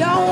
The truth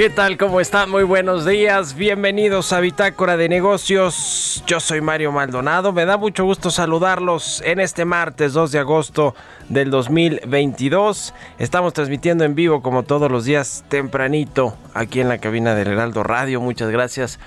¿Qué tal? ¿Cómo están? Muy buenos días. Bienvenidos a Bitácora de Negocios. Yo soy Mario Maldonado. Me da mucho gusto saludarlos en este martes 2 de agosto del 2022. Estamos transmitiendo en vivo como todos los días tempranito aquí en la cabina del Heraldo Radio. Muchas gracias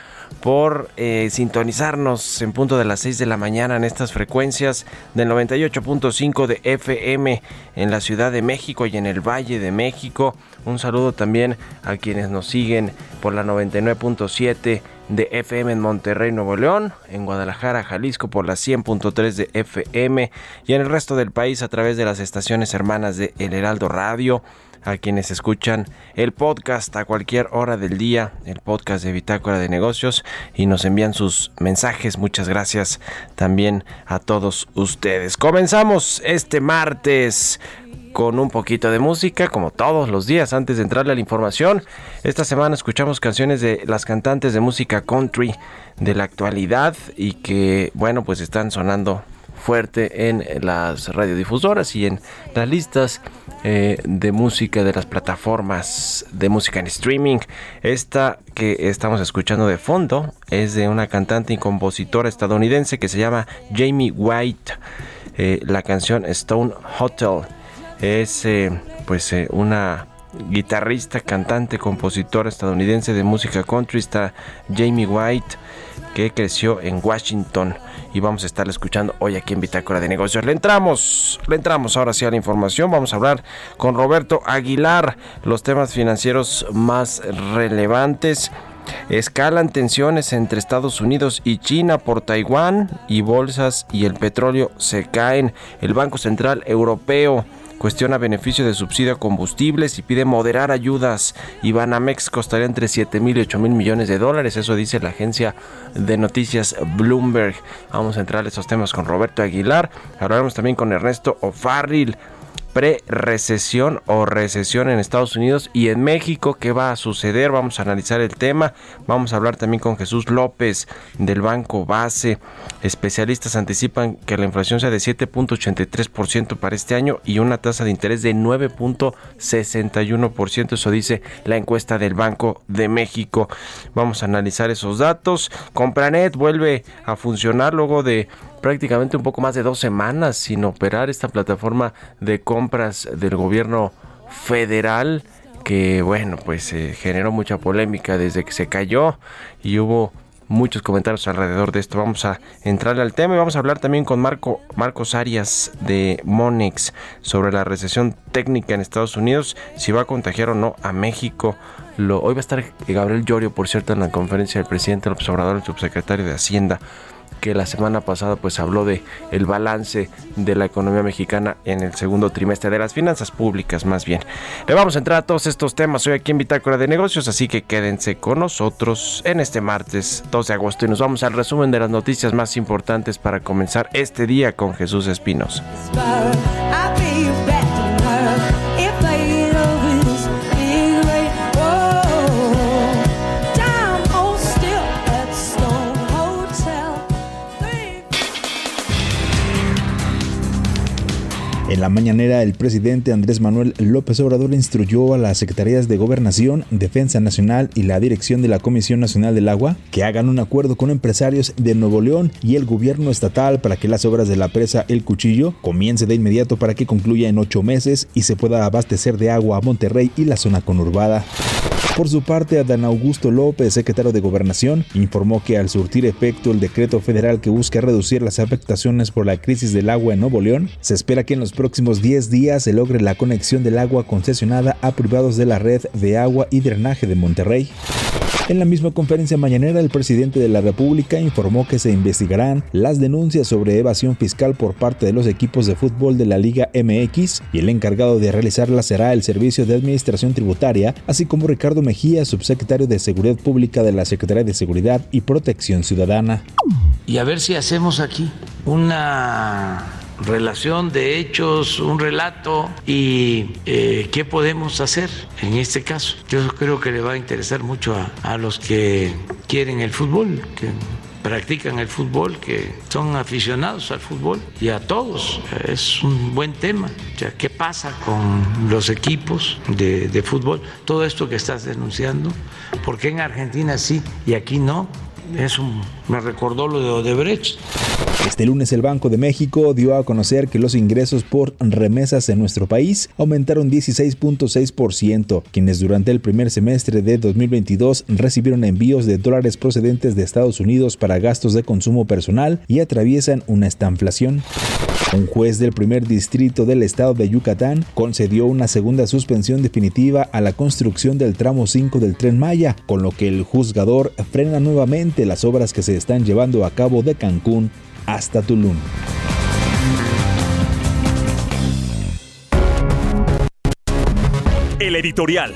por eh, sintonizarnos en punto de las 6 de la mañana en estas frecuencias del 98.5 de FM en la Ciudad de México y en el Valle de México. Un saludo también a quienes nos siguen por la 99.7 de FM en Monterrey, Nuevo León, en Guadalajara, Jalisco por la 100.3 de FM y en el resto del país a través de las estaciones hermanas de El Heraldo Radio a quienes escuchan el podcast a cualquier hora del día, el podcast de Bitácora de Negocios y nos envían sus mensajes. Muchas gracias también a todos ustedes. Comenzamos este martes con un poquito de música, como todos los días antes de entrarle a la información. Esta semana escuchamos canciones de las cantantes de música country de la actualidad y que, bueno, pues están sonando fuerte en las radiodifusoras y en las listas eh, de música de las plataformas de música en streaming. Esta que estamos escuchando de fondo es de una cantante y compositora estadounidense que se llama Jamie White. Eh, la canción Stone Hotel es eh, pues eh, una guitarrista, cantante, compositor estadounidense de música country, está Jamie White, que creció en Washington y vamos a estar escuchando hoy aquí en Bitácora de Negocios. Le entramos, le entramos ahora sí a la información. Vamos a hablar con Roberto Aguilar, los temas financieros más relevantes. Escalan tensiones entre Estados Unidos y China por Taiwán y bolsas y el petróleo se caen. El Banco Central Europeo cuestiona beneficio de subsidio a combustibles y pide moderar ayudas. Y Banamex costaría entre 7 mil y 8 mil millones de dólares. Eso dice la agencia de noticias Bloomberg. Vamos a entrar a esos temas con Roberto Aguilar. Hablaremos también con Ernesto O'Farrill pre-recesión o recesión en Estados Unidos y en México. ¿Qué va a suceder? Vamos a analizar el tema. Vamos a hablar también con Jesús López del Banco Base. Especialistas anticipan que la inflación sea de 7.83% para este año y una tasa de interés de 9.61%. Eso dice la encuesta del Banco de México. Vamos a analizar esos datos. Compranet vuelve a funcionar luego de prácticamente un poco más de dos semanas sin operar esta plataforma de compras del gobierno federal que bueno pues eh, generó mucha polémica desde que se cayó y hubo muchos comentarios alrededor de esto. Vamos a entrar al tema y vamos a hablar también con Marco Marcos Arias de Monex sobre la recesión técnica en Estados Unidos, si va a contagiar o no a México. Lo, hoy va a estar Gabriel Llorio, por cierto, en la conferencia del presidente López Obrador, el subsecretario de Hacienda que la semana pasada pues habló de el balance de la economía mexicana en el segundo trimestre de las finanzas públicas más bien. Le vamos a entrar a todos estos temas hoy aquí en Bitácora de Negocios, así que quédense con nosotros en este martes 2 de agosto y nos vamos al resumen de las noticias más importantes para comenzar este día con Jesús Espinos. En la mañanera, el presidente Andrés Manuel López Obrador instruyó a las secretarías de Gobernación, Defensa Nacional y la dirección de la Comisión Nacional del Agua que hagan un acuerdo con empresarios de Nuevo León y el gobierno estatal para que las obras de la presa El Cuchillo comience de inmediato para que concluya en ocho meses y se pueda abastecer de agua a Monterrey y la zona conurbada. Por su parte, Adán Augusto López, secretario de Gobernación, informó que al surtir efecto el decreto federal que busca reducir las afectaciones por la crisis del agua en Nuevo León, se espera que en los próximos 10 días se logre la conexión del agua concesionada a privados de la red de agua y drenaje de Monterrey. En la misma conferencia mañanera, el presidente de la República informó que se investigarán las denuncias sobre evasión fiscal por parte de los equipos de fútbol de la Liga MX y el encargado de realizarla será el Servicio de Administración Tributaria, así como Ricardo Mejía, subsecretario de Seguridad Pública de la Secretaría de Seguridad y Protección Ciudadana. Y a ver si hacemos aquí una relación de hechos, un relato y eh, qué podemos hacer en este caso. Yo creo que le va a interesar mucho a, a los que quieren el fútbol, que practican el fútbol, que son aficionados al fútbol y a todos. Es un buen tema. O ¿Qué pasa con los equipos de fútbol? Todo esto que estás denunciando, ¿por qué en Argentina sí y aquí no? Eso me recordó lo de Odebrecht. Este lunes el Banco de México dio a conocer que los ingresos por remesas en nuestro país aumentaron 16.6%, quienes durante el primer semestre de 2022 recibieron envíos de dólares procedentes de Estados Unidos para gastos de consumo personal y atraviesan una estanflación. Un juez del primer distrito del estado de Yucatán concedió una segunda suspensión definitiva a la construcción del tramo 5 del tren Maya, con lo que el juzgador frena nuevamente las obras que se están llevando a cabo de Cancún hasta Tulum. El editorial.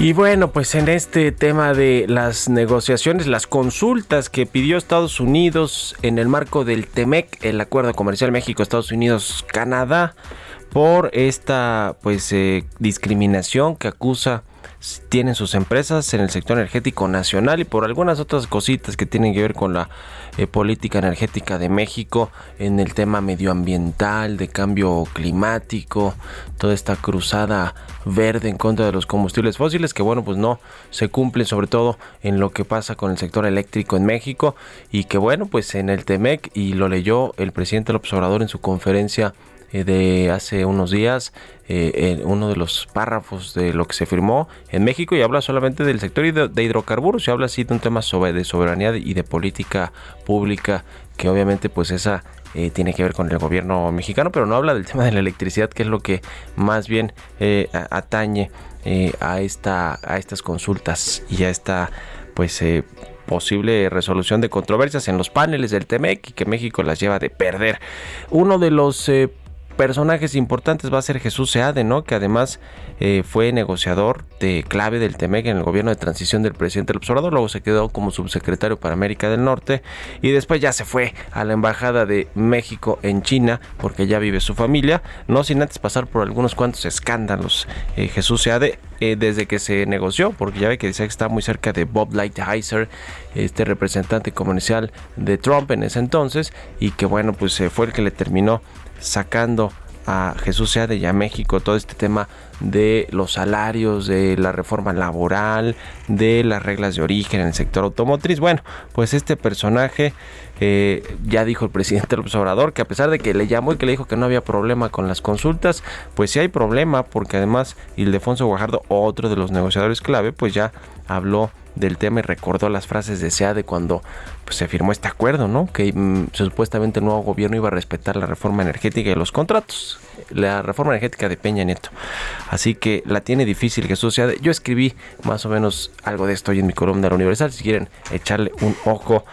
Y bueno, pues en este tema de las negociaciones, las consultas que pidió Estados Unidos en el marco del TEMEC, el Acuerdo Comercial México, Estados Unidos, Canadá, por esta pues eh, discriminación que acusa tienen sus empresas en el sector energético nacional y por algunas otras cositas que tienen que ver con la eh, política energética de México en el tema medioambiental, de cambio climático, toda esta cruzada verde en contra de los combustibles fósiles que bueno pues no se cumple sobre todo en lo que pasa con el sector eléctrico en México y que bueno pues en el TEMEC y lo leyó el presidente López Obrador en su conferencia eh, de hace unos días eh, en uno de los párrafos de lo que se firmó en México y habla solamente del sector de hidrocarburos y habla así de un tema sobre de soberanía y de política pública que obviamente pues esa eh, tiene que ver con el gobierno mexicano, pero no habla del tema de la electricidad, que es lo que más bien atañe a, esta, a estas consultas y a esta pues posible resolución de controversias en los paneles del TEMEC y que México las lleva de perder. Uno de los personajes importantes va a ser Jesús Seade, ¿no? Que además eh, fue negociador de clave del TEMEC en el gobierno de transición del presidente López Obrador, luego se quedó como subsecretario para América del Norte y después ya se fue a la embajada de México en China porque ya vive su familia, no sin antes pasar por algunos cuantos escándalos. Eh, Jesús Seade eh, desde que se negoció, porque ya ve que decía que está muy cerca de Bob Lighthizer, este representante comercial de Trump en ese entonces, y que bueno, pues fue el que le terminó sacando a Jesús Seade y a México todo este tema de los salarios, de la reforma laboral, de las reglas de origen en el sector automotriz. Bueno, pues este personaje eh, ya dijo el presidente López Obrador que a pesar de que le llamó y que le dijo que no había problema con las consultas, pues sí hay problema porque además Ildefonso Guajardo, otro de los negociadores clave, pues ya habló del tema y recordó las frases de SEADE cuando pues, se firmó este acuerdo, ¿no? Que mm, supuestamente el nuevo gobierno iba a respetar la reforma energética y los contratos, la reforma energética de Peña Nieto. Así que la tiene difícil Jesús Seade. Yo escribí más o menos algo de esto hoy en mi columna de la Universal, si quieren echarle un ojo.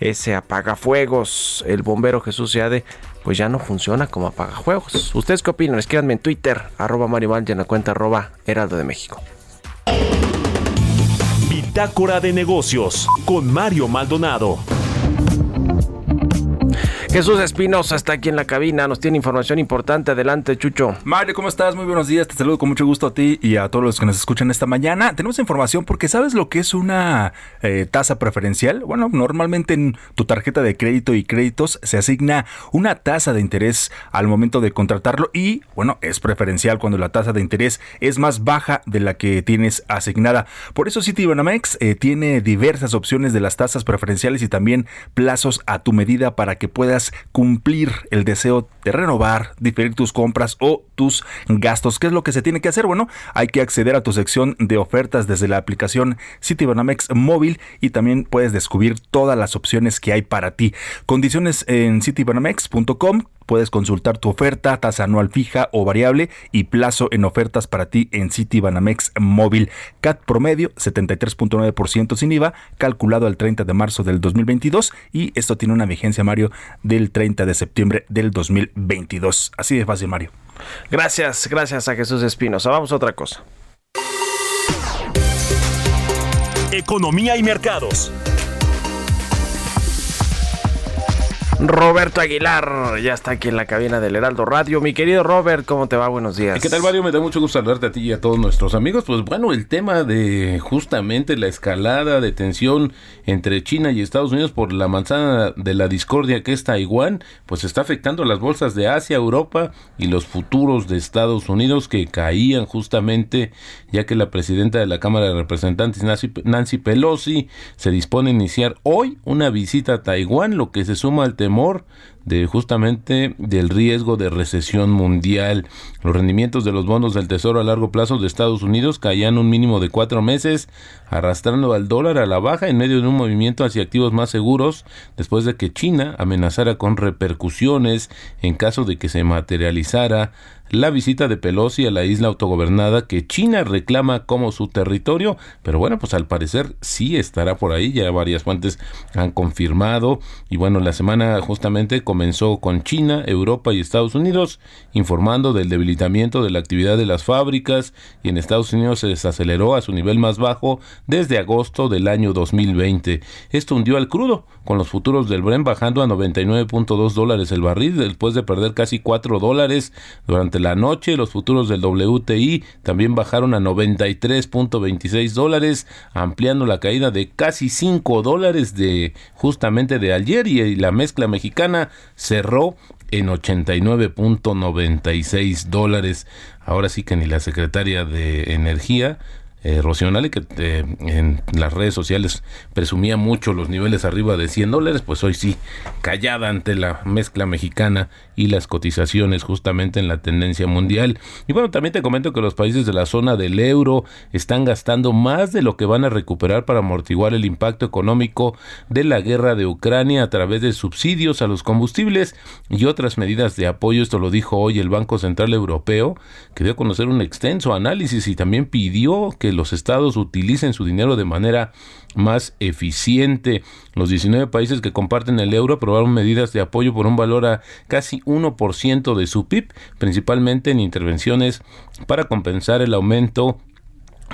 Ese apagafuegos, el bombero Jesús Seade, pues ya no funciona como apagafuegos. ¿Ustedes qué opinan? Escríbanme en Twitter, arroba Mario en la cuenta arroba Heraldo de México. Bitácora de Negocios con Mario Maldonado. Jesús Espinosa está aquí en la cabina, nos tiene información importante. Adelante, Chucho. Mario, ¿cómo estás? Muy buenos días. Te saludo con mucho gusto a ti y a todos los que nos escuchan esta mañana. Tenemos información porque sabes lo que es una eh, tasa preferencial. Bueno, normalmente en tu tarjeta de crédito y créditos se asigna una tasa de interés al momento de contratarlo y, bueno, es preferencial cuando la tasa de interés es más baja de la que tienes asignada. Por eso Citibanamex eh, tiene diversas opciones de las tasas preferenciales y también plazos a tu medida para que puedas cumplir el deseo de renovar, diferir tus compras o tus gastos. ¿Qué es lo que se tiene que hacer? Bueno, hay que acceder a tu sección de ofertas desde la aplicación Citibanamex móvil y también puedes descubrir todas las opciones que hay para ti. Condiciones en citibanamex.com Puedes consultar tu oferta, tasa anual fija o variable y plazo en ofertas para ti en Citibanamex móvil. CAT promedio 73.9% sin IVA, calculado al 30 de marzo del 2022 y esto tiene una vigencia, Mario, del 30 de septiembre del 2022. Así de fácil, Mario. Gracias, gracias a Jesús Espinosa. Vamos a otra cosa. Economía y mercados. Roberto Aguilar ya está aquí en la cabina del Heraldo Radio. Mi querido Robert, ¿cómo te va? Buenos días. ¿Qué tal, Mario? Me da mucho gusto saludarte a ti y a todos nuestros amigos. Pues bueno, el tema de justamente la escalada de tensión entre China y Estados Unidos por la manzana de la discordia que es Taiwán, pues está afectando las bolsas de Asia, Europa y los futuros de Estados Unidos que caían justamente ya que la presidenta de la Cámara de Representantes, Nancy Pelosi, se dispone a iniciar hoy una visita a Taiwán, lo que se suma al de justamente del riesgo de recesión mundial. Los rendimientos de los bonos del Tesoro a largo plazo de Estados Unidos caían un mínimo de cuatro meses, arrastrando al dólar a la baja en medio de un movimiento hacia activos más seguros, después de que China amenazara con repercusiones en caso de que se materializara la visita de Pelosi a la isla autogobernada que China reclama como su territorio, pero bueno, pues al parecer sí estará por ahí, ya varias fuentes han confirmado y bueno, la semana justamente comenzó con China, Europa y Estados Unidos, informando del debilitamiento de la actividad de las fábricas y en Estados Unidos se desaceleró a su nivel más bajo desde agosto del año 2020. Esto hundió al crudo, con los futuros del Bren bajando a 99.2 dólares el barril después de perder casi 4 dólares durante la noche. Los futuros del WTI también bajaron a 93.26 dólares, ampliando la caída de casi 5 dólares de justamente de ayer y la mezcla mexicana cerró en 89.96 dólares. Ahora sí que ni la secretaria de Energía eh, que eh, en las redes sociales presumía mucho los niveles arriba de 100 dólares, pues hoy sí, callada ante la mezcla mexicana y las cotizaciones justamente en la tendencia mundial. Y bueno, también te comento que los países de la zona del euro están gastando más de lo que van a recuperar para amortiguar el impacto económico de la guerra de Ucrania a través de subsidios a los combustibles y otras medidas de apoyo. Esto lo dijo hoy el Banco Central Europeo, que dio a conocer un extenso análisis y también pidió que los estados utilicen su dinero de manera más eficiente. Los 19 países que comparten el euro aprobaron medidas de apoyo por un valor a casi 1% de su PIB, principalmente en intervenciones para compensar el aumento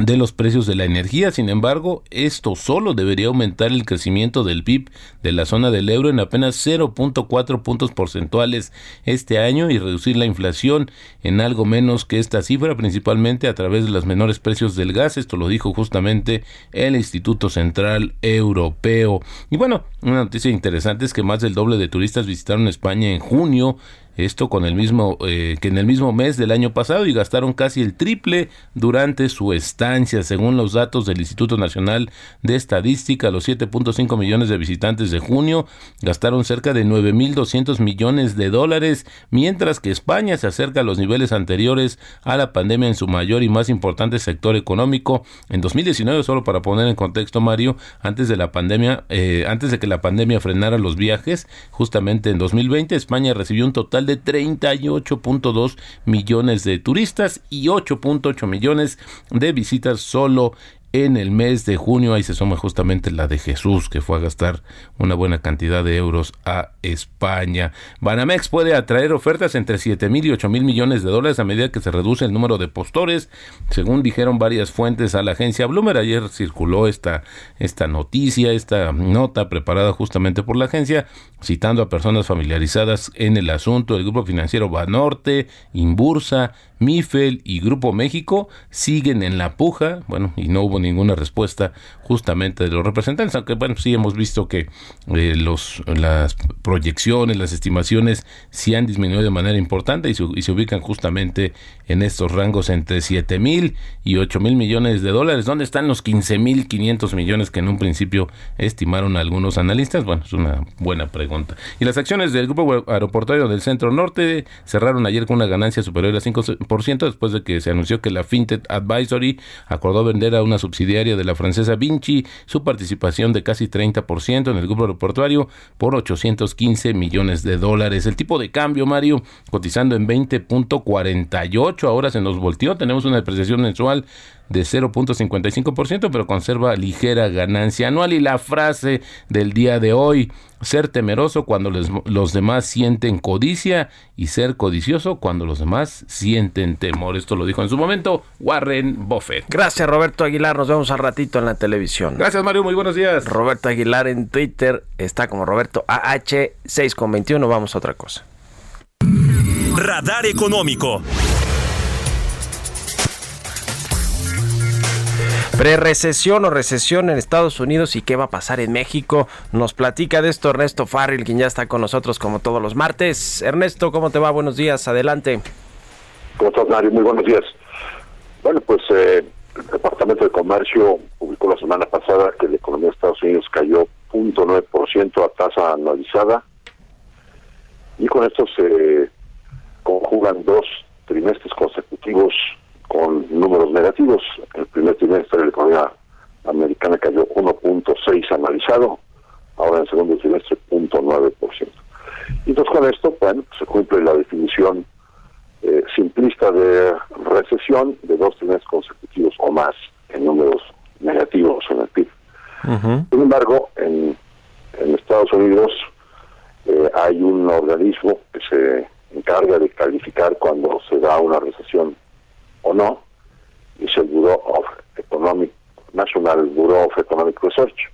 de los precios de la energía. Sin embargo, esto solo debería aumentar el crecimiento del PIB de la zona del euro en apenas 0.4 puntos porcentuales este año y reducir la inflación en algo menos que esta cifra, principalmente a través de los menores precios del gas. Esto lo dijo justamente el Instituto Central Europeo. Y bueno, una noticia interesante es que más del doble de turistas visitaron España en junio esto con el mismo eh, que en el mismo mes del año pasado y gastaron casi el triple durante su estancia, según los datos del Instituto Nacional de Estadística. Los 7.5 millones de visitantes de junio gastaron cerca de 9.200 millones de dólares, mientras que España se acerca a los niveles anteriores a la pandemia en su mayor y más importante sector económico. En 2019, solo para poner en contexto, Mario, antes de la pandemia, eh, antes de que la pandemia frenara los viajes, justamente en 2020 España recibió un total de 38.2 millones de turistas y 8.8 millones de visitas solo en el mes de junio. Ahí se suma justamente la de Jesús, que fue a gastar una buena cantidad de euros a España. Banamex puede atraer ofertas entre 7 mil y 8 mil millones de dólares a medida que se reduce el número de postores, según dijeron varias fuentes a la agencia Bloomer. Ayer circuló esta, esta noticia, esta nota preparada justamente por la agencia, citando a personas familiarizadas en el asunto. El grupo financiero Banorte, Inbursa, Mifel y Grupo México siguen en la puja, bueno, y no hubo ninguna respuesta justamente de los representantes, aunque bueno, sí hemos visto que eh, los, las proyecciones, las estimaciones sí han disminuido de manera importante y, se ubican justamente en estos rangos entre 7 mil y 8 mil millones de dólares. ¿Dónde están los 15 mil 500 millones que en un principio estimaron algunos analistas? Bueno, es una buena pregunta. Y las acciones del Grupo Aeroportuario del Centro Norte cerraron ayer con una ganancia superior a 5% después de que se anunció que la FinTech Advisory acordó vender a una subsidiaria de la francesa Vinci su participación de casi 30% en el grupo aeroportuario por 815 millones de dólares. El tipo de cambio, Mario, cotizando en 20.48, ahora se nos volteó, tenemos una depreciación mensual de 0.55%, pero conserva ligera ganancia anual. Y la frase del día de hoy, ser temeroso cuando los demás sienten codicia y ser codicioso cuando los demás sienten temor. Esto lo dijo en su momento Warren Buffett. Gracias Roberto Aguilar, nos vemos al ratito en la televisión. Gracias Mario, muy buenos días. Roberto Aguilar en Twitter está como Roberto AH 6 con 21, vamos a otra cosa. Radar económico. Pre-recesión o recesión en Estados Unidos y qué va a pasar en México. Nos platica de esto Ernesto Farril, quien ya está con nosotros como todos los martes. Ernesto, ¿cómo te va? Buenos días, adelante. ¿Cómo estás, Mario? Muy buenos días. Bueno, pues eh, el Departamento de Comercio publicó la semana pasada que la economía de Estados Unidos cayó 0.9% a tasa anualizada y con esto se conjugan dos trimestres consecutivos con números negativos. El primer trimestre de la economía americana cayó 1.6 analizado, ahora en el segundo trimestre 0.9%. Y entonces con esto, bueno, se cumple la definición eh, simplista de recesión de dos trimestres consecutivos o más en números negativos en el PIB. Sin embargo, en, en Estados Unidos eh, hay un organismo que se encarga de calificar cuando se da una recesión o no, es el Bureau of Economic, National Bureau of Economic Research.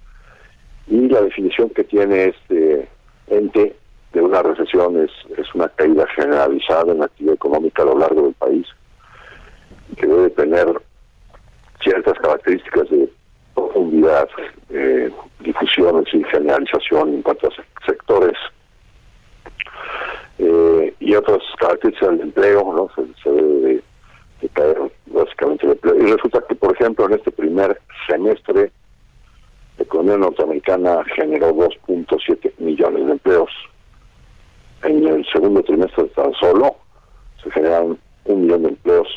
Y la definición que tiene este ente de una recesión es, es una caída generalizada en la actividad económica a lo largo del país, que debe tener ciertas características de profundidad, eh, difusión y generalización en cuanto a sectores eh, y otras características del empleo, ¿no? Se, debe de, caer básicamente el empleo. Y resulta que, por ejemplo, en este primer semestre, la economía norteamericana generó 2.7 millones de empleos. En el segundo trimestre tan solo se generan un millón de empleos.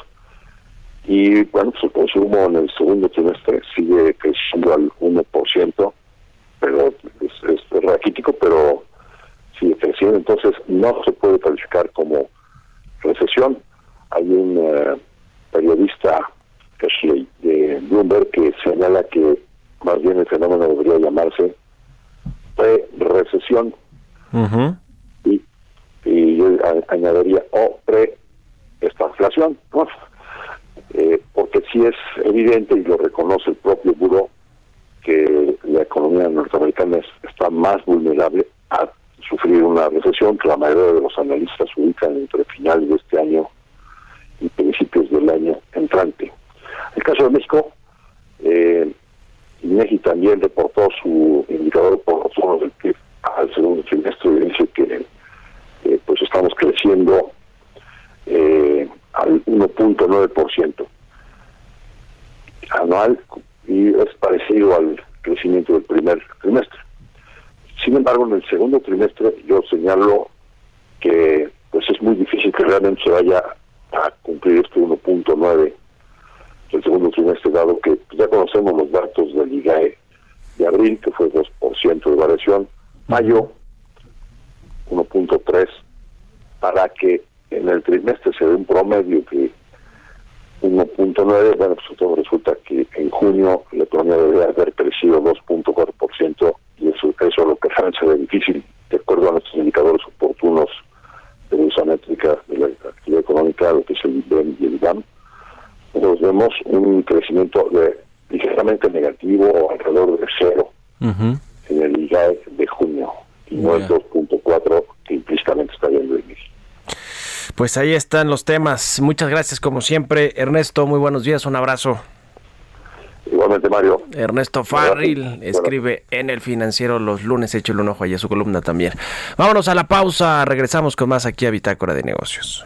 Y bueno, pues el consumo en el segundo trimestre sigue creciendo al 1%, pero es, es raquítico, pero sigue creciendo, entonces no se puede calificar como recesión. Hay un eh, periodista de Bloomberg que señala que más bien el fenómeno debería llamarse pre-recesión y, y, yo añadiría o pre-estanflación, eh, porque sí es evidente y lo reconoce el propio Buró que la economía norteamericana está más vulnerable a sufrir una recesión que la mayoría de los analistas ubican entre finales de este año y principios del año entrante. El caso de México, eh, también reportó su indicador por los del PIB al segundo trimestre y dice que eh, pues estamos creciendo eh, al 1.9% anual y es parecido al crecimiento del primer trimestre. Sin embargo, en el segundo trimestre yo señalo que pues es muy difícil que realmente se vaya a cumplir este 1.9 trimestre, dado que ya conocemos los datos del IGAE de abril, que fue 2% de variación, mayo 1.3, para que en el trimestre se dé un promedio que 1.9, bueno, pues resulta que en junio la economía debería haber crecido 2.4% y eso, eso lo que se ve difícil, de acuerdo a nuestros indicadores oportunos de uso métrica de la actividad económica, lo que es el IBM y el IBAM, nosotros vemos un crecimiento de ligeramente negativo alrededor de cero en el IGAE de junio, y no el 2.4 que implícitamente está viendo el mismo. Pues ahí están los temas. Muchas gracias como siempre. Ernesto, muy buenos días, un abrazo. Igualmente, Mario. Ernesto Farril escribe en el financiero los lunes, hecho el ojo allá su columna también. Vámonos a la pausa, regresamos con más aquí a Bitácora de Negocios.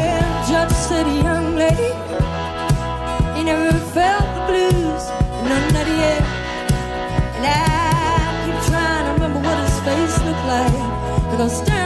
blues and none of the yet. And I keep trying to remember what his face looked like. but I'm staring.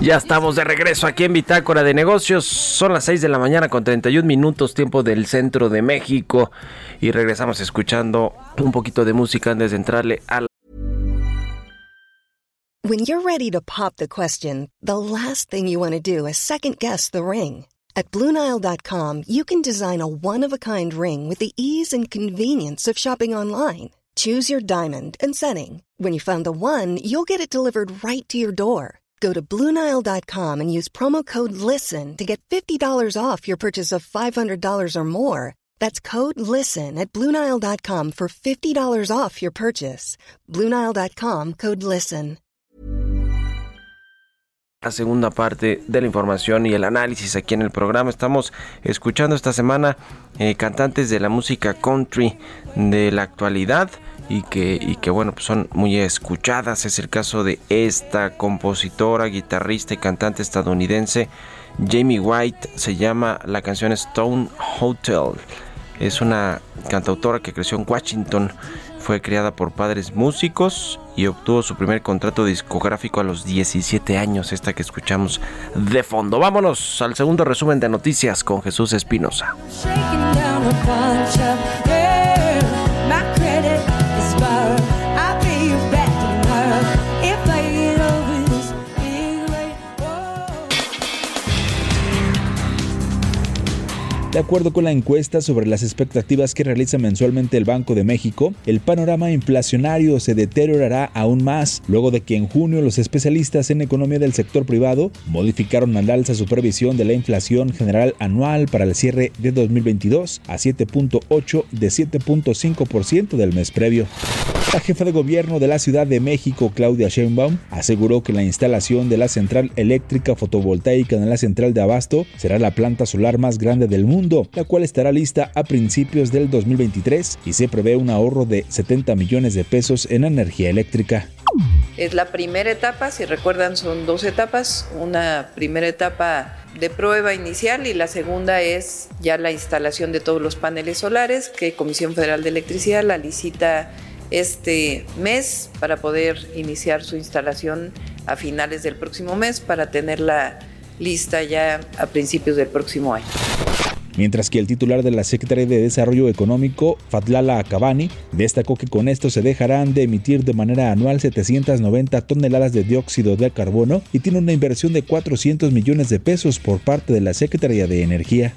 Ya estamos de regreso aquí en Bitácora de Negocios. Son las 6 de la mañana con 31 minutos tiempo del centro de México y regresamos escuchando un poquito de música antes de entrarle a When you're ready to pop the question, the last thing you want to do is second guess the ring. At Bluenile.com, you can design a one of a kind ring with the ease and convenience of shopping online. Choose your diamond and setting. When you find the one, you'll get it delivered right to your door. Go to Bluenile.com and use promo code LISTEN to get $50 off your purchase of $500 or more. That's code LISTEN at Bluenile.com for $50 off your purchase. Bluenile.com code LISTEN. La segunda parte de la información y el análisis aquí en el programa. Estamos escuchando esta semana eh, cantantes de la música country de la actualidad. Y que, y que bueno, pues son muy escuchadas. Es el caso de esta compositora, guitarrista y cantante estadounidense, Jamie White. Se llama la canción Stone Hotel. Es una cantautora que creció en Washington. Fue criada por padres músicos y obtuvo su primer contrato discográfico a los 17 años, esta que escuchamos de fondo. Vámonos al segundo resumen de noticias con Jesús Espinosa. Acuerdo con la encuesta sobre las expectativas que realiza mensualmente el Banco de México, el panorama inflacionario se deteriorará aún más luego de que en junio los especialistas en economía del sector privado modificaron al alza su previsión de la inflación general anual para el cierre de 2022 a 7.8 de 7.5% del mes previo. La jefa de gobierno de la Ciudad de México, Claudia Sheinbaum, aseguró que la instalación de la central eléctrica fotovoltaica en la central de Abasto será la planta solar más grande del mundo, la cual estará lista a principios del 2023 y se prevé un ahorro de 70 millones de pesos en energía eléctrica. Es la primera etapa, si recuerdan son dos etapas, una primera etapa de prueba inicial y la segunda es ya la instalación de todos los paneles solares que Comisión Federal de Electricidad la licita este mes para poder iniciar su instalación a finales del próximo mes para tenerla lista ya a principios del próximo año. Mientras que el titular de la Secretaría de Desarrollo Económico, Fatlala Akabani, destacó que con esto se dejarán de emitir de manera anual 790 toneladas de dióxido de carbono y tiene una inversión de 400 millones de pesos por parte de la Secretaría de Energía.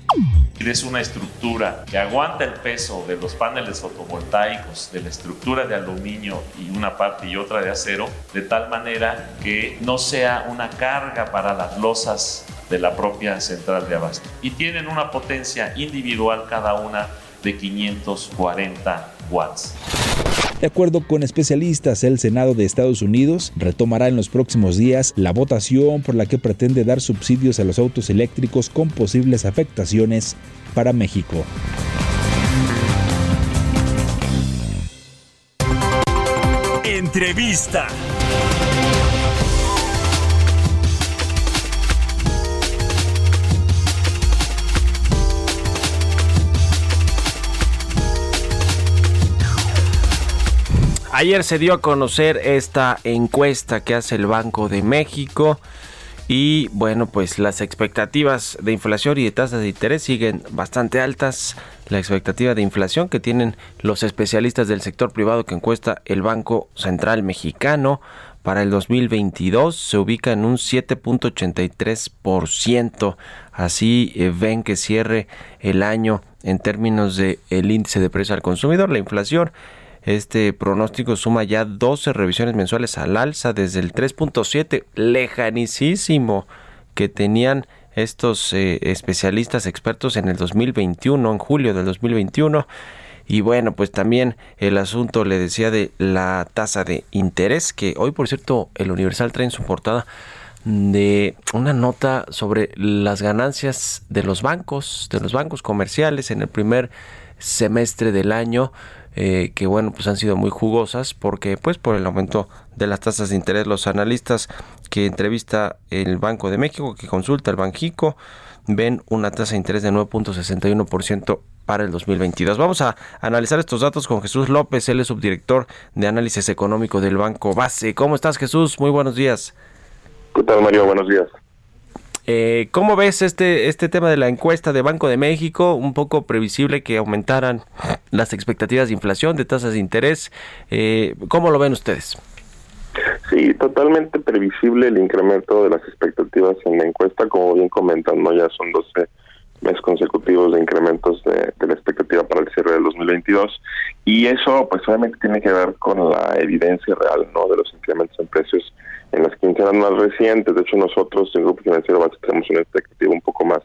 Es una estructura que aguanta el peso de los paneles fotovoltaicos, de la estructura de aluminio y una parte y otra de acero, de tal manera que no sea una carga para las losas de la propia central de abasto. Y tienen una potencia individual cada una de 540 watts. De acuerdo con especialistas, el Senado de Estados Unidos retomará en los próximos días la votación por la que pretende dar subsidios a los autos eléctricos con posibles afectaciones para México. Entrevista. Ayer se dio a conocer esta encuesta que hace el Banco de México y bueno, pues las expectativas de inflación y de tasas de interés siguen bastante altas. La expectativa de inflación que tienen los especialistas del sector privado que encuesta el Banco Central Mexicano para el 2022 se ubica en un 7.83%. Así eh, ven que cierre el año en términos de índice de precio al consumidor, la inflación este pronóstico suma ya 12 revisiones mensuales al alza desde el 3.7, lejanísimo que tenían estos eh, especialistas expertos en el 2021, en julio del 2021. Y bueno, pues también el asunto, le decía, de la tasa de interés, que hoy, por cierto, el Universal trae en su portada de una nota sobre las ganancias de los bancos, de los bancos comerciales en el primer semestre del año. Eh, que bueno pues han sido muy jugosas porque pues por el aumento de las tasas de interés los analistas que entrevista el Banco de México que consulta el Banjico ven una tasa de interés de 9.61% para el 2022. Vamos a analizar estos datos con Jesús López, él es subdirector de análisis económico del Banco Base. ¿Cómo estás Jesús? Muy buenos días. ¿Qué tal Mario? Buenos días. Eh, ¿Cómo ves este, este tema de la encuesta de Banco de México? Un poco previsible que aumentaran las expectativas de inflación, de tasas de interés. Eh, ¿Cómo lo ven ustedes? Sí, totalmente previsible el incremento de las expectativas en la encuesta. Como bien comentan, ¿no? ya son 12 meses consecutivos de incrementos de, la expectativa para el cierre del 2022 y eso pues obviamente tiene que ver con la evidencia real no de los incrementos en precios en las quincenas más recientes. De hecho nosotros en el grupo financiero base tenemos una expectativa un poco más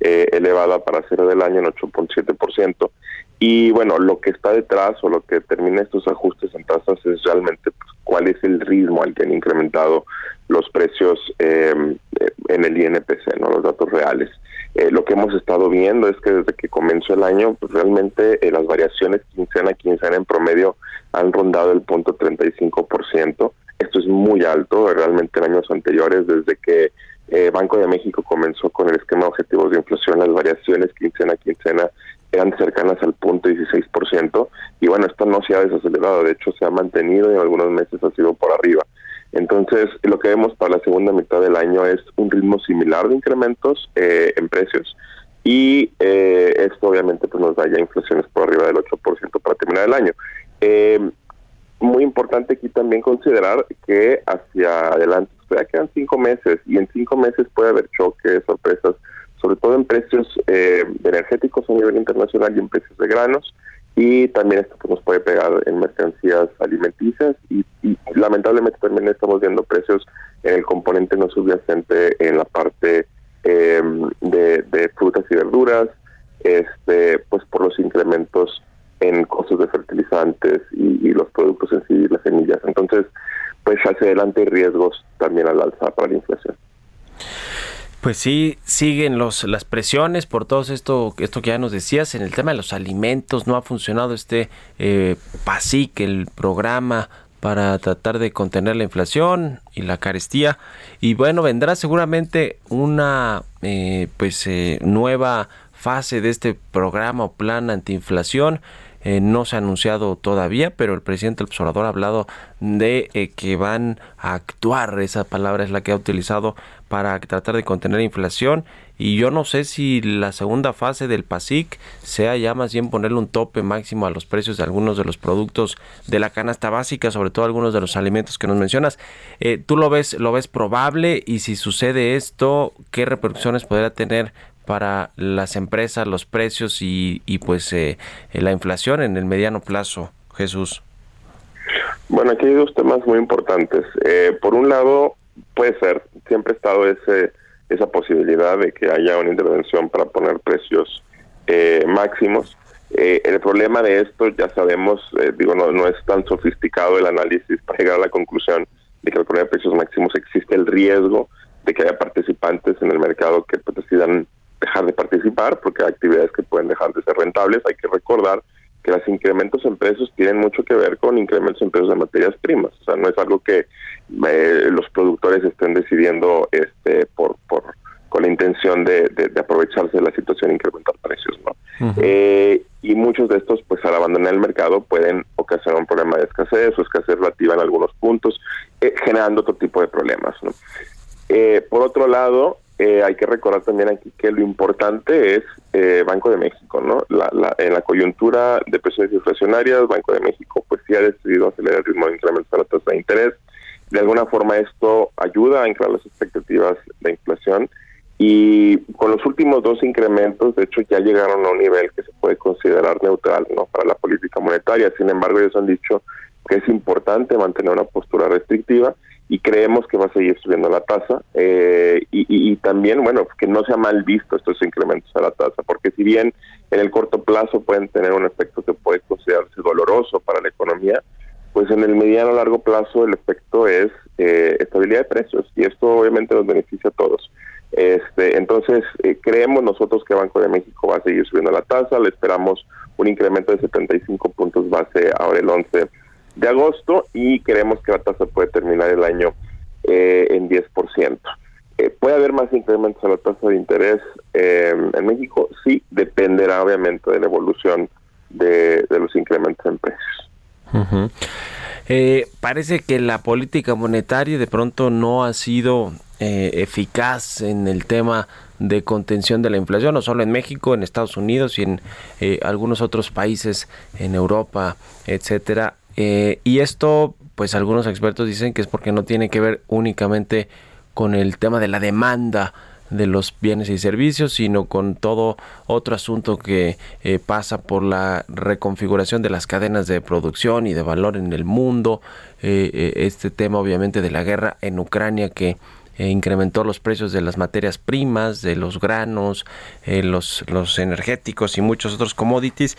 eh, elevada para cierre del año en 8.7% y bueno lo que está detrás o lo que determina estos ajustes en tasas es realmente pues, cuál es el ritmo al que han incrementado los precios eh, en el INPC no los datos reales. Eh, lo que hemos estado viendo es que desde que comenzó el año, pues realmente eh, las variaciones quincena a quincena en promedio han rondado el punto 35%. Esto es muy alto, realmente en años anteriores, desde que eh, Banco de México comenzó con el esquema de objetivos de inflación, las variaciones quincena a quincena eran cercanas al punto 16%. Y bueno, esto no se ha desacelerado, de hecho se ha mantenido y en algunos meses ha sido por arriba. Entonces, lo que vemos para la segunda mitad del año es un ritmo similar de incrementos eh, en precios y eh, esto obviamente pues nos da ya inflaciones por arriba del 8% para terminar el año. Eh, muy importante aquí también considerar que hacia adelante pues, quedan cinco meses y en cinco meses puede haber choques, sorpresas, sobre todo en precios de energéticos a nivel internacional y en precios de granos y también esto pues, nos puede pegar en mercancías alimenticias y, lamentablemente también estamos viendo precios en el componente no subyacente en la parte eh, de, frutas y verduras, este pues por los incrementos en costos de fertilizantes y, los productos en sí, las semillas. Entonces, pues hacia adelante riesgos también al alza para la inflación. Pues sí, siguen los, las presiones por todo esto, esto que ya nos decías, en el tema de los alimentos, no ha funcionado este eh, PASIC, el programa para tratar de contener la inflación y la carestía. Y bueno, vendrá seguramente una eh, pues eh, nueva fase de este programa o plan antiinflación. Eh, no se ha anunciado todavía, pero el presidente del observador ha hablado de eh, que van a actuar, esa palabra es la que ha utilizado para tratar de contener la inflación y yo no sé si la segunda fase del PASIC sea ya más bien ponerle un tope máximo a los precios de algunos de los productos de la canasta básica, sobre todo algunos de los alimentos que nos mencionas. Eh, ¿Tú lo ves, lo ves probable y si sucede esto, qué repercusiones podría tener para las empresas, los precios y, y pues eh, la inflación en el mediano plazo, Jesús? Bueno, aquí hay dos temas muy importantes. Eh, por un lado, puede ser, siempre ha estado ese, esa posibilidad de que haya una intervención para poner precios eh, máximos. el problema de esto, ya sabemos, digo, no, no es tan sofisticado el análisis para llegar a la conclusión de que al poner precios máximos existe el riesgo de que haya participantes en el mercado que pues, decidan dejar de participar porque hay actividades que pueden dejar de ser rentables. Hay que recordar que los incrementos en precios tienen mucho que ver con incrementos en precios de materias primas. O sea, no es algo que eh, los productores estén decidiendo este por, por con la intención de, aprovecharse de la situación e incrementar precios, ¿no? Eh, y muchos de estos, pues al abandonar el mercado, pueden ocasionar un problema de escasez o escasez relativa en algunos puntos, eh, generando otro tipo de problemas, ¿no? por otro lado, eh, hay que recordar también aquí que lo importante es eh, Banco de México, ¿no? La, en la coyuntura de presiones inflacionarias, Banco de México pues sí ha decidido acelerar el ritmo de incremento de la tasa de interés. De alguna forma esto ayuda a incrementar las expectativas de inflación y con los últimos dos incrementos, de hecho, ya llegaron a un nivel que se puede considerar neutral, ¿no? Para la política monetaria. Sin embargo, ellos han dicho que es importante mantener una postura restrictiva y creemos que va a seguir subiendo la tasa eh, y, también, bueno, que no sea mal visto estos incrementos a la tasa, porque si bien en el corto plazo pueden tener un efecto que puede considerarse doloroso para la economía, pues en el mediano largo plazo el efecto es eh, estabilidad de precios y esto obviamente nos beneficia a todos. Este, entonces, eh, creemos nosotros que Banco de México va a seguir subiendo la tasa, le esperamos un incremento de 75 puntos base ahora el 11 de agosto y creemos que la tasa puede terminar el año eh, en 10%. Eh, ¿Puede haber más incrementos a la tasa de interés eh, en México? Sí, dependerá obviamente de la evolución de, los incrementos en precios. parece que la política monetaria de pronto no ha sido eficaz en el tema de contención de la inflación, no solo en México, en Estados Unidos y en algunos otros países en Europa, etcétera. Eh, y esto, pues algunos expertos dicen que es porque no tiene que ver únicamente con el tema de la demanda de los bienes y servicios, sino con todo otro asunto que eh, pasa por la reconfiguración de las cadenas de producción y de valor en el mundo. Eh, eh, este tema obviamente de la guerra en Ucrania que incrementó los precios de las materias primas, de los granos, los, los energéticos y muchos otros commodities.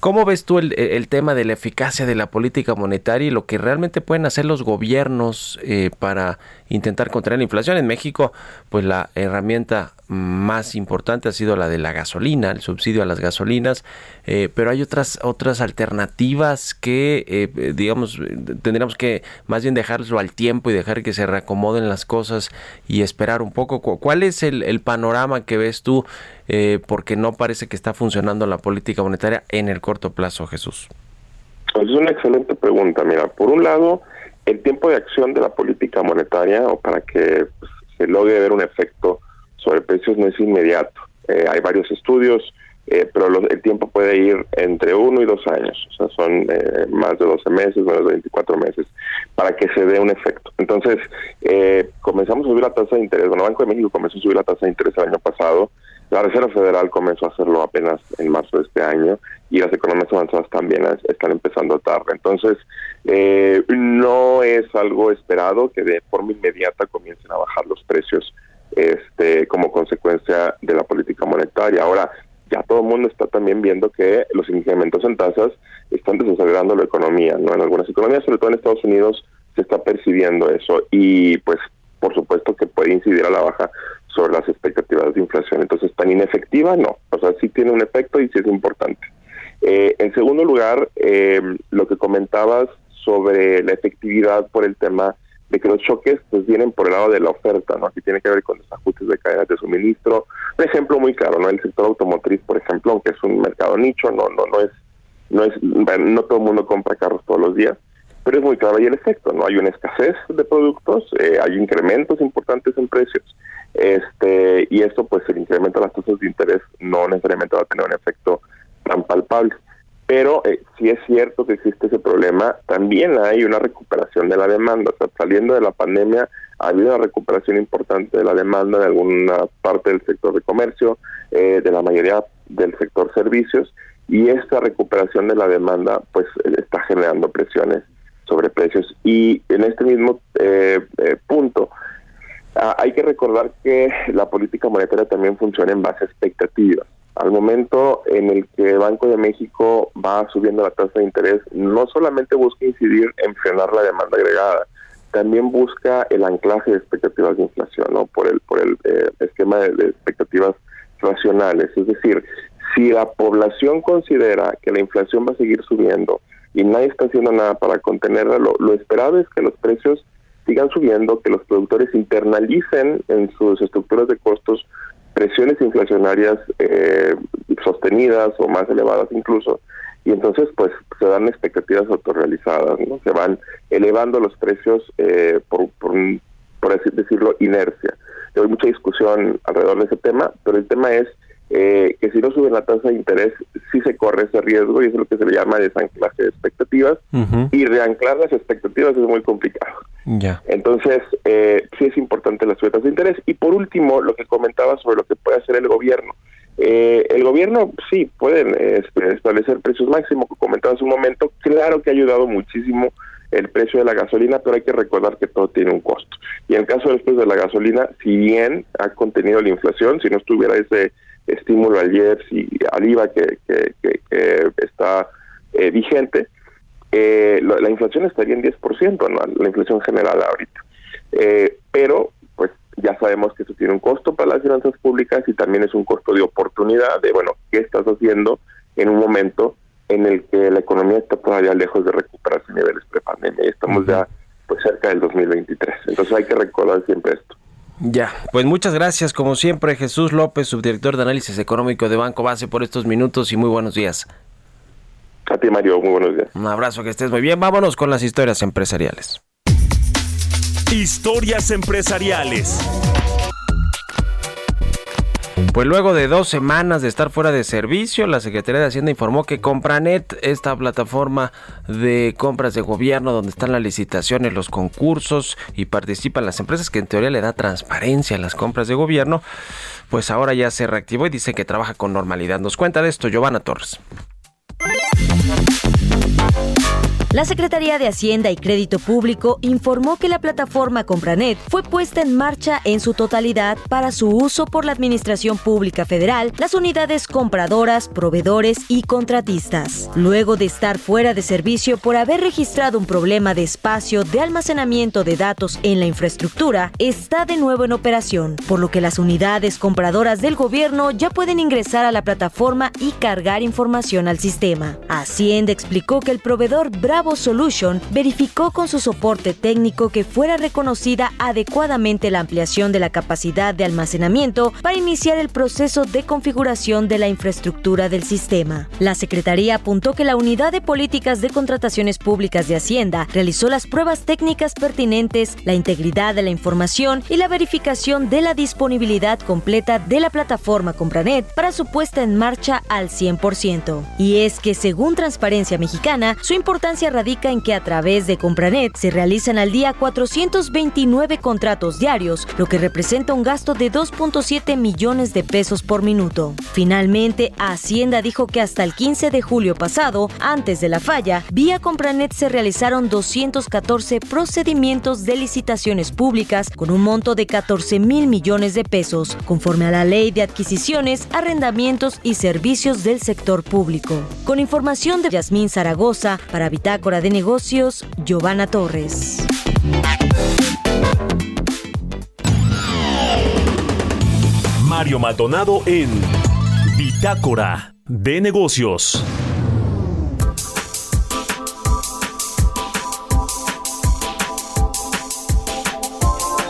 ¿Cómo ves tú el, tema de la eficacia de la política monetaria y lo que realmente pueden hacer los gobiernos eh, para intentar contener la inflación? En México, pues la herramienta más importante ha sido la de la gasolina, el subsidio a las gasolinas, eh, pero hay otras otras alternativas que, eh, digamos, tendríamos que más bien dejarlo al tiempo y dejar que se reacomoden las cosas y esperar un poco. ¿Cuál es el, panorama que ves tú? Eh, porque no parece que está funcionando la política monetaria en el corto plazo, Jesús. Es una excelente pregunta. Mira, por un lado, el tiempo de acción de la política monetaria o para que pues, se logre ver un efecto sobre precios no es inmediato. Eh, hay varios estudios, eh, pero el tiempo puede ir entre uno y dos años, o sea, son eh, más de 12 meses, menos de 24 meses, para que se dé un efecto. Entonces, comenzamos a subir la tasa de interés. Bueno, Banco de México comenzó a subir la tasa de interés el año pasado, la Reserva Federal comenzó a hacerlo apenas en marzo de este año y las economías avanzadas también están empezando tarde. Entonces, eh, no es algo esperado que de forma inmediata comiencen a bajar los precios este, como consecuencia de la política monetaria. Ahora, ya todo el mundo está también viendo que los incrementos en tasas están desacelerando la economía, ¿no? En algunas economías, sobre todo en Estados Unidos, se está percibiendo eso y pues por supuesto que puede incidir a la baja sobre las expectativas de inflación. Entonces, tan inefectiva, no. O sea, sí tiene un efecto y sí es importante. Eh, en segundo lugar, eh, lo que comentabas sobre la efectividad por el tema de que los choques pues vienen por el lado de la oferta, ¿no? Aquí tiene que ver con los ajustes de cadenas de suministro. Un ejemplo muy claro, ¿no? El sector automotriz, por ejemplo, aunque es un mercado nicho, no no no es no es no todo el mundo compra carros todos los días, pero es muy claro ahí el efecto, ¿no? Hay una escasez de productos, eh, hay incrementos importantes en precios este y esto pues el incremento de las tasas de interés no necesariamente va a tener un efecto tan palpable pero eh, si es cierto que existe ese problema. También hay una recuperación de la demanda. O sea saliendo de la pandemia ha habido una recuperación importante de la demanda de alguna parte del sector de comercio eh, de la mayoría del sector servicios y esta recuperación de la demanda pues está generando presiones sobre precios. Y en este mismo eh, punto Ah, hay que recordar que la política monetaria también funciona en base a expectativas. Al momento en el que Banco de México va subiendo la tasa de interés, no solamente busca incidir en frenar la demanda agregada, también busca el anclaje de expectativas de inflación, ¿no? Por el por el eh, esquema de, expectativas racionales, es decir, si la población considera que la inflación va a seguir subiendo y nadie está haciendo nada para contenerla, lo, lo esperado es que los precios sigan subiendo, que los productores internalicen en sus estructuras de costos presiones inflacionarias eh, sostenidas o más elevadas incluso, y entonces pues se dan expectativas autorrealizadas, ¿no? se van elevando los precios eh, por, por, por así decirlo, inercia. Hay mucha discusión alrededor de ese tema, pero el tema es eh, que si no suben la tasa de interés, sí se corre ese riesgo y eso es lo que se le llama desanclaje de expectativas. Y reanclar las expectativas es muy complicado. Entonces, eh, sí es importante las tasas de interés. Y por último, lo que comentaba sobre lo que puede hacer el gobierno. Eh, el gobierno sí puede este, establecer precios máximos, como comentaba hace un momento. Claro que ha ayudado muchísimo el precio de la gasolina, pero hay que recordar que todo tiene un costo. Y en el caso del precio de la gasolina, si bien ha contenido la inflación, si no estuviera ese estímulo al IEPS y al IVA que, está eh, vigente, eh, la, inflación estaría en 10%, ¿no? la inflación general ahorita. Eh, pero, pues ya sabemos que eso tiene un costo para las finanzas públicas y también es un costo de oportunidad de, bueno, ¿qué estás haciendo en un momento en el que la economía está todavía lejos de recuperarse niveles prepandemia y estamos ya pues cerca del 2023? Entonces hay que recordar siempre esto. Ya, pues muchas gracias como siempre Jesús López, subdirector de análisis económico de Banco Base por estos minutos y muy buenos días. A ti Mario, muy buenos días. Un abrazo, que estés muy bien. Vámonos con las historias empresariales. Historias empresariales. Pues luego de dos semanas de estar fuera de servicio, la Secretaría de Hacienda informó que Compranet, esta plataforma de compras de gobierno donde están las licitaciones, los concursos y participan las empresas que en teoría le da transparencia a las compras de gobierno, pues ahora ya se reactivó y dice que trabaja con normalidad. Nos cuenta de esto Giovanna Torres. La Secretaría de Hacienda y Crédito Público informó que la plataforma Compranet fue puesta en marcha en su totalidad para su uso por la Administración Pública Federal, las unidades compradoras, proveedores y contratistas. Luego de estar fuera de servicio por haber registrado un problema de espacio de almacenamiento de datos en la infraestructura, está de nuevo en operación, por lo que las unidades compradoras del gobierno ya pueden ingresar a la plataforma y cargar información al sistema. Hacienda explicó que el proveedor Bravo Solution verificó con su soporte técnico que fuera reconocida adecuadamente la ampliación de la capacidad de almacenamiento para iniciar el proceso de configuración de la infraestructura del sistema. La Secretaría apuntó que la Unidad de Políticas de Contrataciones Públicas de Hacienda realizó las pruebas técnicas pertinentes, la integridad de la información y la verificación de la disponibilidad completa de la plataforma Compranet para su puesta en marcha al 100%. Y es que según Transparencia Mexicana, su importancia radica en que a través de Compranet se realizan al día 429 contratos diarios, lo que representa un gasto de 2.7 millones de pesos por minuto. Finalmente, Hacienda dijo que hasta el 15 de julio pasado, antes de la falla, vía Compranet se realizaron 214 procedimientos de licitaciones públicas con un monto de 14 mil millones de pesos, conforme a la ley de adquisiciones, arrendamientos y servicios del sector público. Con información de Yasmín Zaragoza para Bitácora de Negocios, Giovanna Torres. Mario Maldonado en Bitácora de Negocios.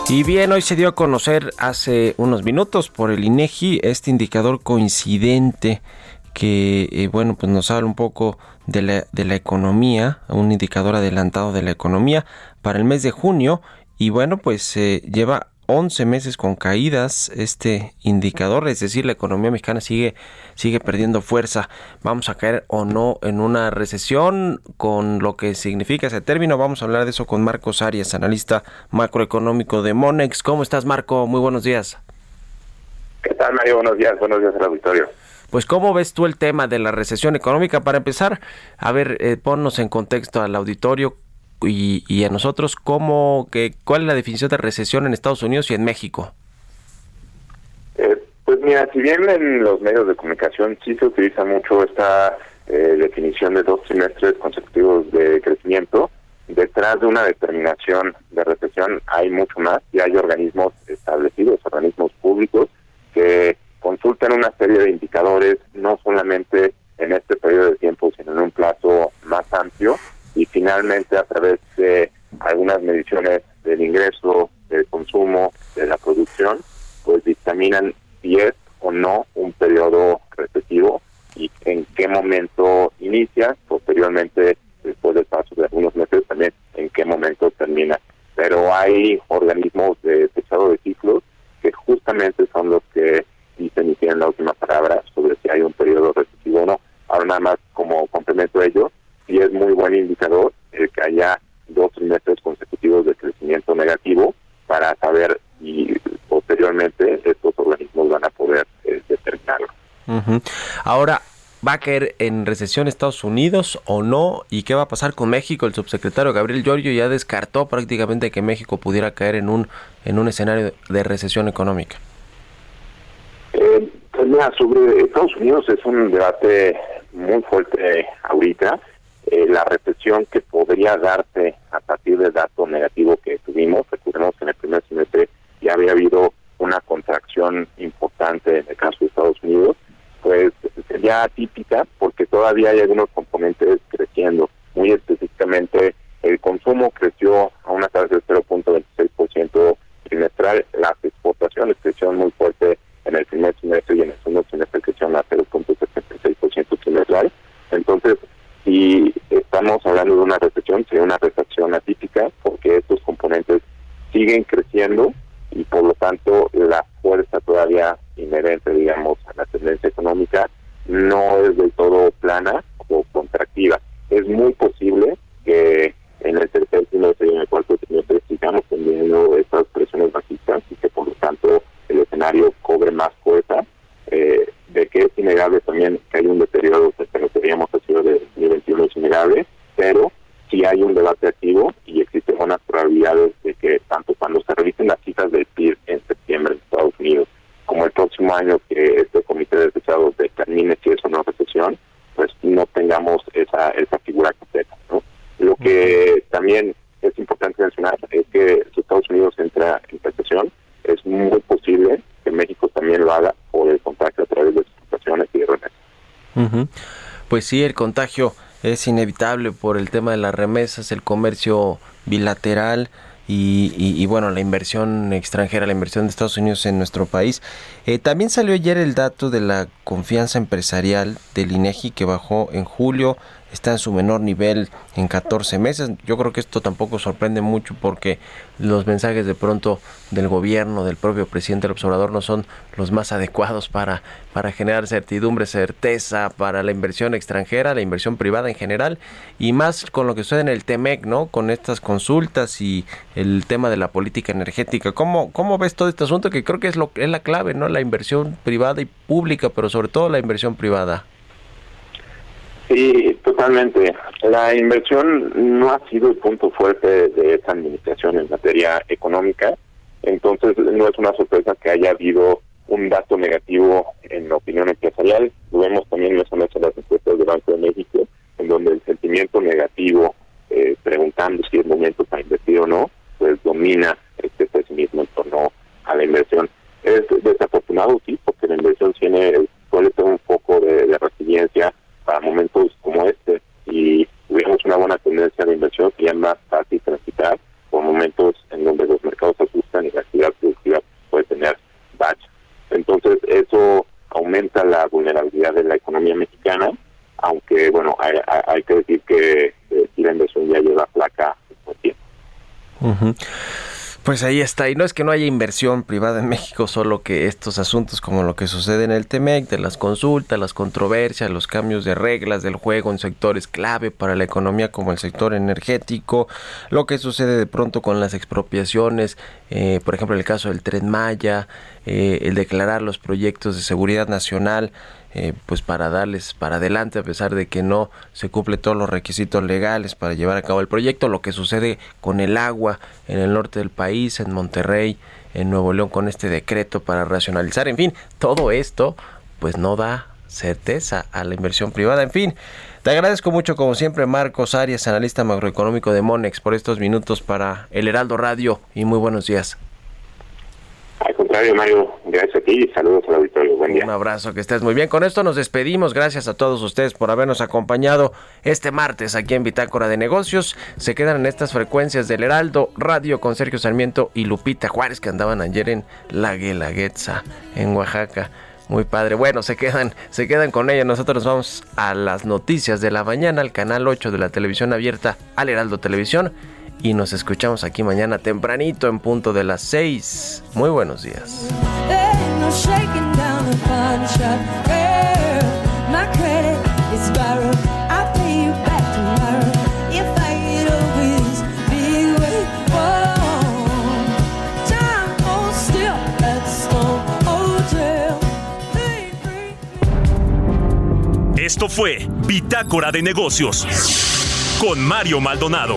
Y bien, hoy se dio a conocer hace unos minutos por el INEGI este indicador coincidente que, eh, bueno, pues nos habla un poco de la, de la economía, un indicador adelantado de la economía para el mes de junio. Y bueno, pues se lleva 11 meses con caídas este indicador, es decir, la economía mexicana sigue, sigue perdiendo fuerza. Vamos a caer o no en una recesión con lo que significa ese término. Vamos a hablar de eso con Marcos Arias, analista macroeconómico de Monex. ¿Cómo estás, Marco? Muy buenos días. ¿Qué tal, Mario? Buenos días, buenos días al auditorio. Pues cómo ves tú el tema de la recesión económica para empezar, a ver, eh, ponnos en contexto al auditorio y, a nosotros cómo, que, cuál es la definición de recesión en Estados Unidos y en México. Eh, pues mira, si bien en los medios de comunicación sí se utiliza mucho esta eh, definición de dos trimestres consecutivos de crecimiento, detrás de una determinación de recesión hay mucho más y hay organismos establecidos, organismos públicos que consultan una serie de indicadores, no solamente en este periodo de tiempo, sino en un plazo más amplio, y finalmente a través de algunas mediciones del ingreso, del consumo, de la producción, pues dictaminan si es o no un periodo recesivo y en qué momento inicia, posteriormente, después del paso de algunos meses, también en qué momento termina. Pero hay organismos de pesado de ciclos que justamente son los que dicen y tienen la última palabra sobre si hay un periodo recesivo o no. Ahora nada más como complemento a ello, sí es muy buen indicador el que haya dos trimestres consecutivos de crecimiento negativo para saber si posteriormente estos organismos van a poder eh, determinarlo. Ahora, ¿va a caer en recesión Estados Unidos o no? ¿Y qué va a pasar con México? El subsecretario Gabriel Giorgio ya descartó prácticamente que México pudiera caer en un, en un escenario de recesión económica. Sobre Estados Unidos es un debate muy fuerte ahorita. Eh, la recesión que podría darse a partir del dato negativo que tuvimos, recordemos que en el primer semestre ya había habido una contracción importante en el caso de Estados Unidos, pues sería atípica porque todavía hay algunos componentes creciendo. Muy específicamente, el consumo creció a una tasa del 0.26% trimestral, las exportaciones crecieron muy fuerte en el primer semestre y en el segundo semestre crecieron a 0.76% trimestral. Entonces, si estamos hablando de una recesión, sería una recesión atípica porque estos componentes siguen creciendo y por lo tanto la fuerza todavía inherente, digamos, a la tendencia económica no es del todo plana o contractiva. Es muy posible que en el tercer trimestre y en el cuarto trimestre sigamos teniendo estas presiones bajistas y que por lo tanto el escenario cobre más fuerza. Eh, de que es innegable también que hay un deterioro que teníamos sido de 2021 es innegable, pero si hay un debate activo y existen buenas probabilidades de que tanto cuando se revisen las citas del PIB en septiembre en Estados Unidos como el próximo año que este comité de desechados determine si es una recesión, pues no tengamos esa, esa figura completa. ¿no? Lo que también es importante mencionar es que si Estados Unidos entra en recesión, es muy posible que México también lo haga por el contagio a través de exportaciones y de remesas. Pues sí, el contagio es inevitable por el tema de las remesas, el comercio bilateral y, bueno, la inversión extranjera, la inversión de Estados Unidos en nuestro país. Eh, también salió ayer el dato de la confianza empresarial del INEGI que bajó en julio está en su menor nivel en 14 meses. Yo creo que esto tampoco sorprende mucho porque los mensajes de pronto del gobierno, del propio presidente del observador no son los más adecuados para, para generar certidumbre, certeza para la inversión extranjera, la inversión privada en general y más con lo que sucede en el TEMEC, ¿no? Con estas consultas y el tema de la política energética. ¿Cómo, cómo ves todo este asunto que creo que es, lo, es la clave, ¿no? La inversión privada y pública, pero sobre todo la inversión privada. Sí, totalmente. La inversión no ha sido el punto fuerte de esta administración en materia económica, entonces no es una sorpresa que haya habido un dato negativo en la opinión empresarial. Lo vemos también en las encuestas del Banco de México, en donde el sentimiento negativo, eh, preguntando si es momento para invertir o no, pues domina este pesimismo en torno a la inversión. Es desafortunado, sí, porque la inversión tiene, suele ser un poco de, de resiliencia para momentos como este y tuviéramos una buena tendencia de inversión sería más fácil transitar por momentos en donde los mercados se ajustan y la actividad productiva puede tener baches. Entonces eso aumenta la vulnerabilidad de la economía mexicana, aunque bueno, hay, que decir que eh, la inversión ya lleva placa por tiempo. Pues ahí está, y no es que no haya inversión privada en México, solo que estos asuntos como lo que sucede en el TEMEC, de las consultas, las controversias, los cambios de reglas del juego en sectores clave para la economía como el sector energético, lo que sucede de pronto con las expropiaciones, eh, por ejemplo el caso del Tren Maya, eh, el declarar los proyectos de seguridad nacional, eh, pues para darles para adelante a pesar de que no se cumple todos los requisitos legales para llevar a cabo el proyecto, lo que sucede con el agua en el norte del país, en Monterrey, en Nuevo León con este decreto para racionalizar, en fin, todo esto pues no da certeza a la inversión privada, en fin. Te agradezco mucho, como siempre, Marcos Arias, analista macroeconómico de Monex, por estos minutos para El Heraldo Radio y muy buenos días. Al contrario, Mario, gracias a ti y saludos al auditorio. Un abrazo, que estés muy bien. Con esto nos despedimos. Gracias a todos ustedes por habernos acompañado este martes aquí en Bitácora de Negocios. Se quedan en estas frecuencias del Heraldo Radio con Sergio Sarmiento y Lupita Juárez que andaban ayer en La Guelaguetza, en Oaxaca. Muy padre. Bueno, se quedan, se quedan con ella. Nosotros vamos a las noticias de la mañana, al canal 8 de la televisión abierta, al Heraldo Televisión y nos escuchamos aquí mañana tempranito en punto de las 6. Muy buenos días. Esto fue Bitácora de Negocios con Mario Maldonado.